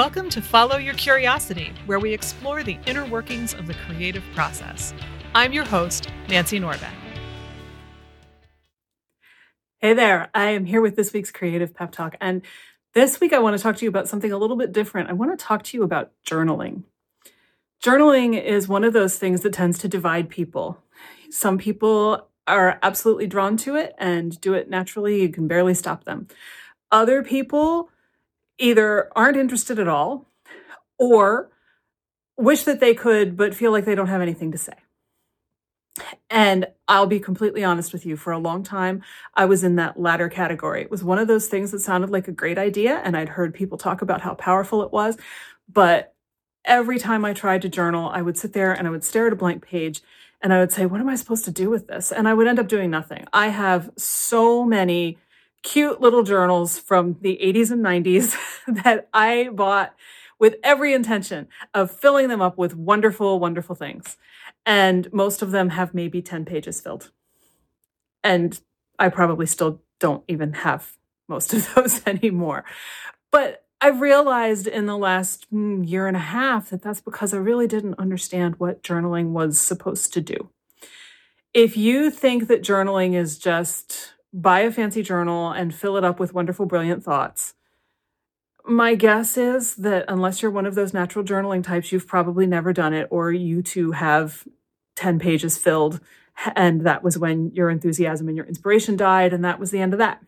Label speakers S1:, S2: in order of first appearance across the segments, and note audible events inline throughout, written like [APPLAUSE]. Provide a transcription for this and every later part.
S1: Welcome to Follow Your Curiosity, where we explore the inner workings of the creative process. I'm your host, Nancy Norbeck.
S2: Hey there, I am here with this week's Creative Pep Talk. And this week I want to talk to you about something a little bit different. I want to talk to you about journaling. Journaling is one of those things that tends to divide people. Some people are absolutely drawn to it and do it naturally, you can barely stop them. Other people, either aren't interested at all or wish that they could, but feel like they don't have anything to say. And I'll be completely honest with you, for a long time, I was in that latter category. It was one of those things that sounded like a great idea, and I'd heard people talk about how powerful it was. But every time I tried to journal, I would sit there and I would stare at a blank page and I would say, What am I supposed to do with this? And I would end up doing nothing. I have so many cute little journals from the 80s and 90s [LAUGHS] that I bought with every intention of filling them up with wonderful, wonderful things. And most of them have maybe 10 pages filled. And I probably still don't even have most of [LAUGHS] those anymore. But I've realized in the last hmm, year and a half that that's because I really didn't understand what journaling was supposed to do. If you think that journaling is just buy a fancy journal and fill it up with wonderful, brilliant thoughts. My guess is that unless you're one of those natural journaling types, you've probably never done it, or you too have 10 pages filled. And that was when your enthusiasm and your inspiration died, and that was the end of that.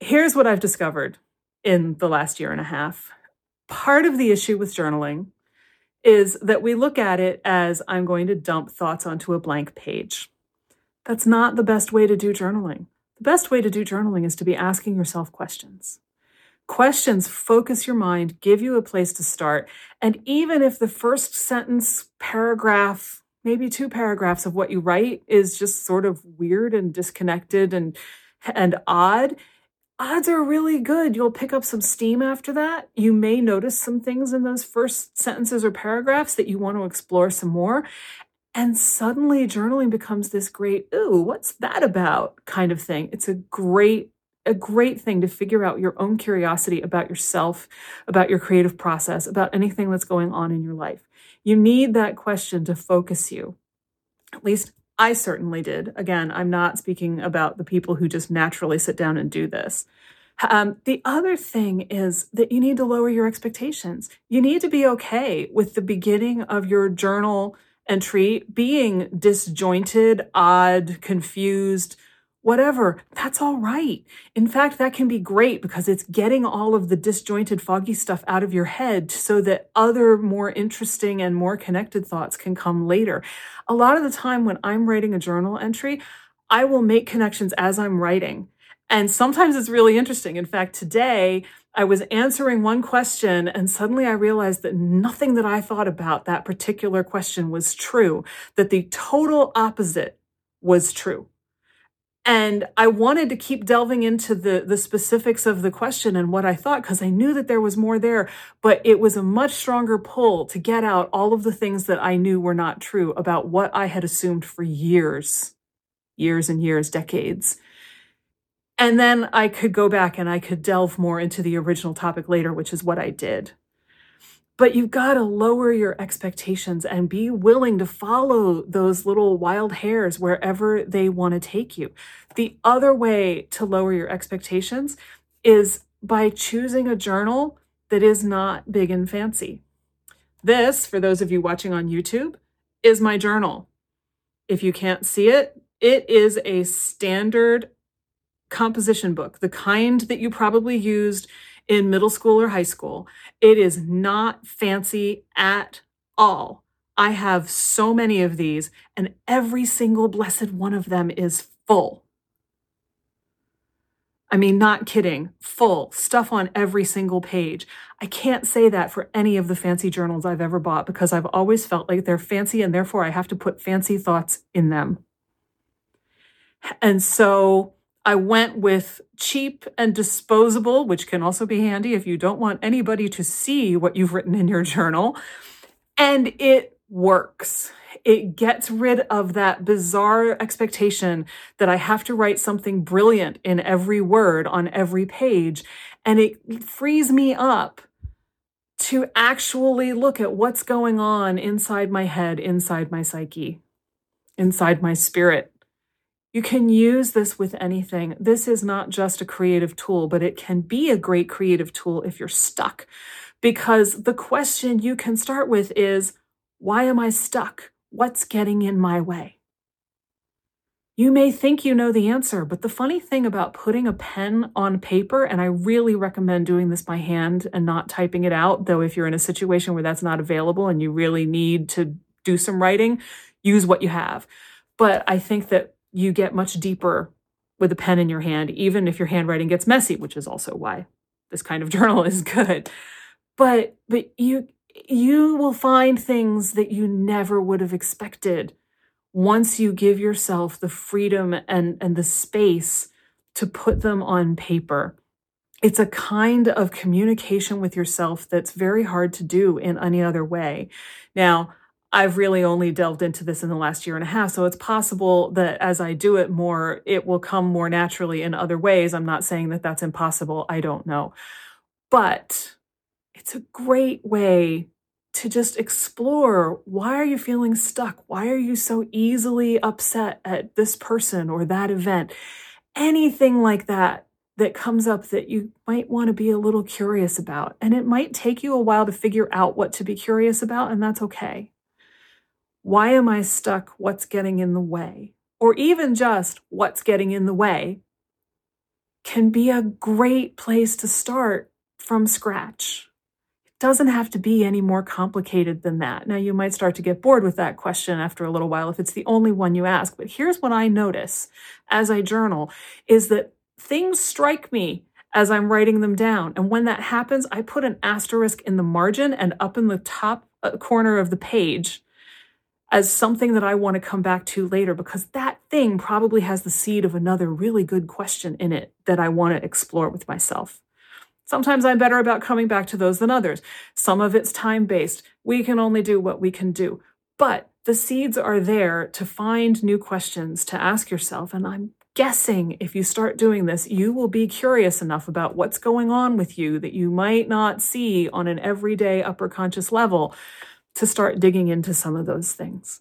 S2: Here's what I've discovered in the last year and a half. Part of the issue with journaling is that we look at it as I'm going to dump thoughts onto a blank page. That's not the best way to do journaling. The best way to do journaling is to be asking yourself questions. Questions focus your mind, give you a place to start. And even if the first sentence, paragraph, maybe two paragraphs of what you write is just sort of weird and disconnected and, and odd, odds are really good you'll pick up some steam after that. You may notice some things in those first sentences or paragraphs that you want to explore some more. And suddenly journaling becomes this great, ooh, what's that about kind of thing. It's a great, a great thing to figure out your own curiosity about yourself, about your creative process, about anything that's going on in your life. You need that question to focus you. At least I certainly did. Again, I'm not speaking about the people who just naturally sit down and do this. Um, the other thing is that you need to lower your expectations. You need to be okay with the beginning of your journal entry being disjointed, odd, confused, whatever, that's all right. In fact, that can be great because it's getting all of the disjointed, foggy stuff out of your head so that other more interesting and more connected thoughts can come later. A lot of the time when I'm writing a journal entry, I will make connections as I'm writing. And sometimes it's really interesting. In fact, today, I was answering one question and suddenly I realized that nothing that I thought about that particular question was true, that the total opposite was true. And I wanted to keep delving into the, the specifics of the question and what I thought because I knew that there was more there, but it was a much stronger pull to get out all of the things that I knew were not true about what I had assumed for years, years and years, decades. And then I could go back and I could delve more into the original topic later, which is what I did. But you've got to lower your expectations and be willing to follow those little wild hairs wherever they want to take you. The other way to lower your expectations is by choosing a journal that is not big and fancy. This, for those of you watching on YouTube, is my journal. If you can't see it, it is a standard composition book, the kind that you probably used in middle school or high school. It is not fancy at all. I have so many of these, and every single blessed one of them is full. I mean, not kidding, full stuff on every single page. I can't say that for any of the fancy journals I've ever bought because I've always felt like they're fancy and therefore I have to put fancy thoughts in them. And so I went with cheap and disposable, which can also be handy if you don't want anybody to see what you've written in your journal. And it works. It gets rid of that bizarre expectation that I have to write something brilliant in every word on every page. And it frees me up to actually look at what's going on inside my head, inside my psyche, inside my spirit. You can use this with anything. This is not just a creative tool, but it can be a great creative tool if you're stuck. Because the question you can start with is why am I stuck? What's getting in my way? You may think you know the answer, but the funny thing about putting a pen on paper, and I really recommend doing this by hand and not typing it out, though, if you're in a situation where that's not available and you really need to do some writing, use what you have. But I think that you get much deeper with a pen in your hand, even if your handwriting gets messy, which is also why this kind of [LAUGHS] journal is good. But but you you will find things that you never would have expected once you give yourself the freedom and, and the space to put them on paper. It's a kind of communication with yourself that's very hard to do in any other way. Now, I've really only delved into this in the last year and a half. So it's possible that as I do it more, it will come more naturally in other ways. I'm not saying that that's impossible. I don't know. But it's a great way to just explore why are you feeling stuck? Why are you so easily upset at this person or that event? Anything like that that comes up that you might want to be a little curious about. And it might take you a while to figure out what to be curious about, and that's okay. Why am I stuck? What's getting in the way? Or even just what's getting in the way can be a great place to start from scratch It doesn't have to be any more complicated than that. Now, you might start to get bored with that question after a little while if it's the only one you ask. But here's what I notice as I journal is that things strike me as I'm writing them down. And when that happens, I put an asterisk in the margin and up in the top uh, corner of the page as something that I want to come back to later because that thing probably has the seed of another really good question in it that I want to explore with myself. Sometimes I'm better about coming back to those than others. Some of it's time based. We can only do what we can do. But the seeds are there to find new questions to ask yourself. And I'm guessing if you start doing this, you will be curious enough about what's going on with you that you might not see on an everyday upper conscious level to start digging into some of those things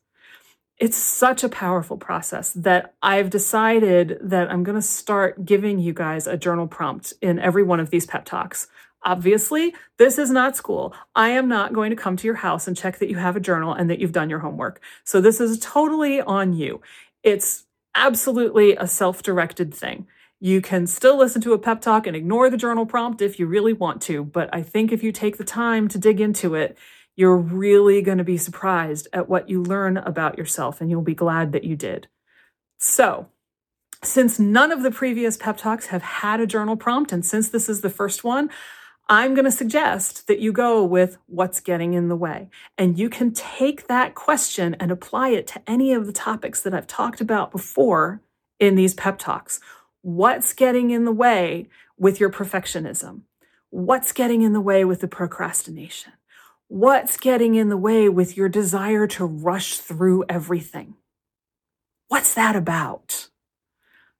S2: it's such a powerful process that I've decided that I'm going to start giving you guys a journal prompt in every one of these pep talks. Obviously, this is not school. I am not going to come to your house and check that you have a journal and that you've done your homework. So this is totally on you. It's absolutely a self directed thing. You can still listen to a pep talk and ignore the journal prompt if you really want to, but I think if you take the time to dig into it, you're really going to be surprised at what you learn about yourself, and you'll be glad that you did. So, since none of the previous pep talks have had a journal prompt, and since this is the first one, I'm going to suggest that you go with what's getting in the way. And you can take that question and apply it to any of the topics that I've talked about before in these pep talks. What's getting in the way with your perfectionism? What's getting in the way with the procrastination? What's getting in the way with your desire to rush through everything? What's that about?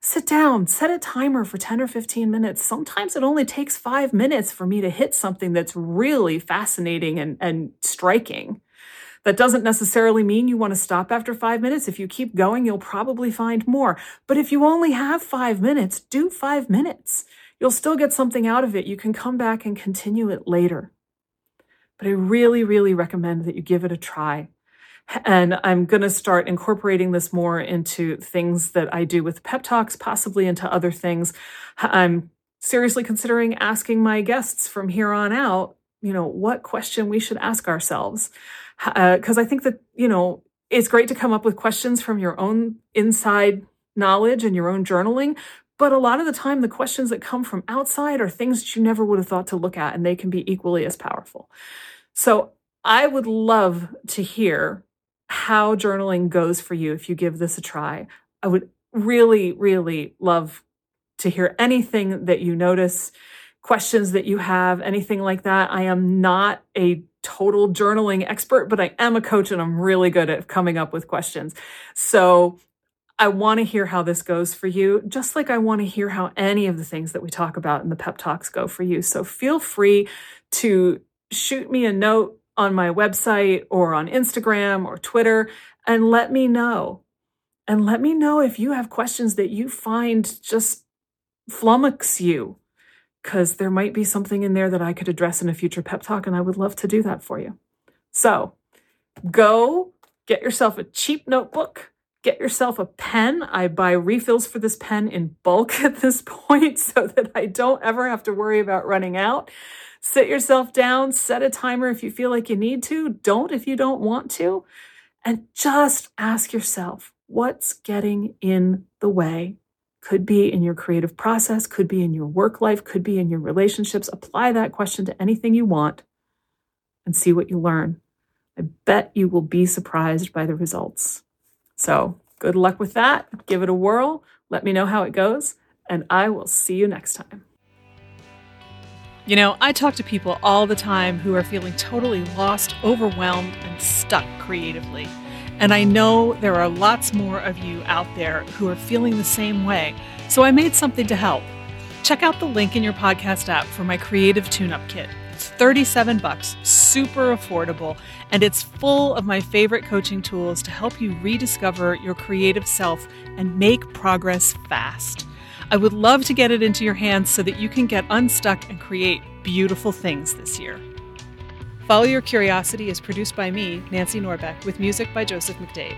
S2: Sit down, set a timer for 10 or 15 minutes. Sometimes it only takes five minutes for me to hit something that's really fascinating and, and striking. That doesn't necessarily mean you want to stop after five minutes. If you keep going, you'll probably find more. But if you only have five minutes, do five minutes. You'll still get something out of it. You can come back and continue it later but I really, really recommend that you give it a try. And I'm going to start incorporating this more into things that I do with pep talks, possibly into other things. I'm seriously considering asking my guests from here on out, you know, what question we should ask ourselves. Because uh, I think that, you know, it's great to come up with questions from your own inside knowledge and your own journaling. But a lot of the time, the questions that come from outside are things that you never would have thought to look at, and they can be equally as powerful. So I would love to hear how journaling goes for you if you give this a try. I would really, really love to hear anything that you notice, questions that you have, anything like that. I am not a total journaling expert, but I am a coach and I'm really good at coming up with questions. So I want to hear how this goes for you, just like I want to hear how any of the things that we talk about in the pep talks go for you. So feel free to shoot me a note on my website or on Instagram or Twitter and let me know. And let me know if you have questions that you find just flummox you, because there might be something in there that I could address in a future pep talk, and I would love to do that for you. So go get yourself a cheap notebook, get yourself a pen. I buy refills for this pen in bulk [LAUGHS] at this point so that I don't ever have to worry about running out. Sit yourself down, set a timer if you feel like you need to, don't if you don't want to, and just ask yourself what's getting in the way. Could be in your creative process, could be in your work life, could be in your relationships. Apply that question to anything you want and see what you learn. I bet you will be surprised by the results. So, good luck with that. Give it a whirl. Let me know how it goes, and I will see you next time.
S1: You know, I talk to people all the time who are feeling totally lost, overwhelmed, and stuck creatively. And I know there are lots more of you out there who are feeling the same way. So I made something to help. Check out the link in your podcast app for my creative tune-up kit. It's 37 bucks, super affordable, and it's full of my favorite coaching tools to help you rediscover your creative self and make progress fast. I would love to get it into your hands so that you can get unstuck and create beautiful things this year. Follow Your Curiosity is produced by me, Nancy Norbeck, with music by Joseph McDade.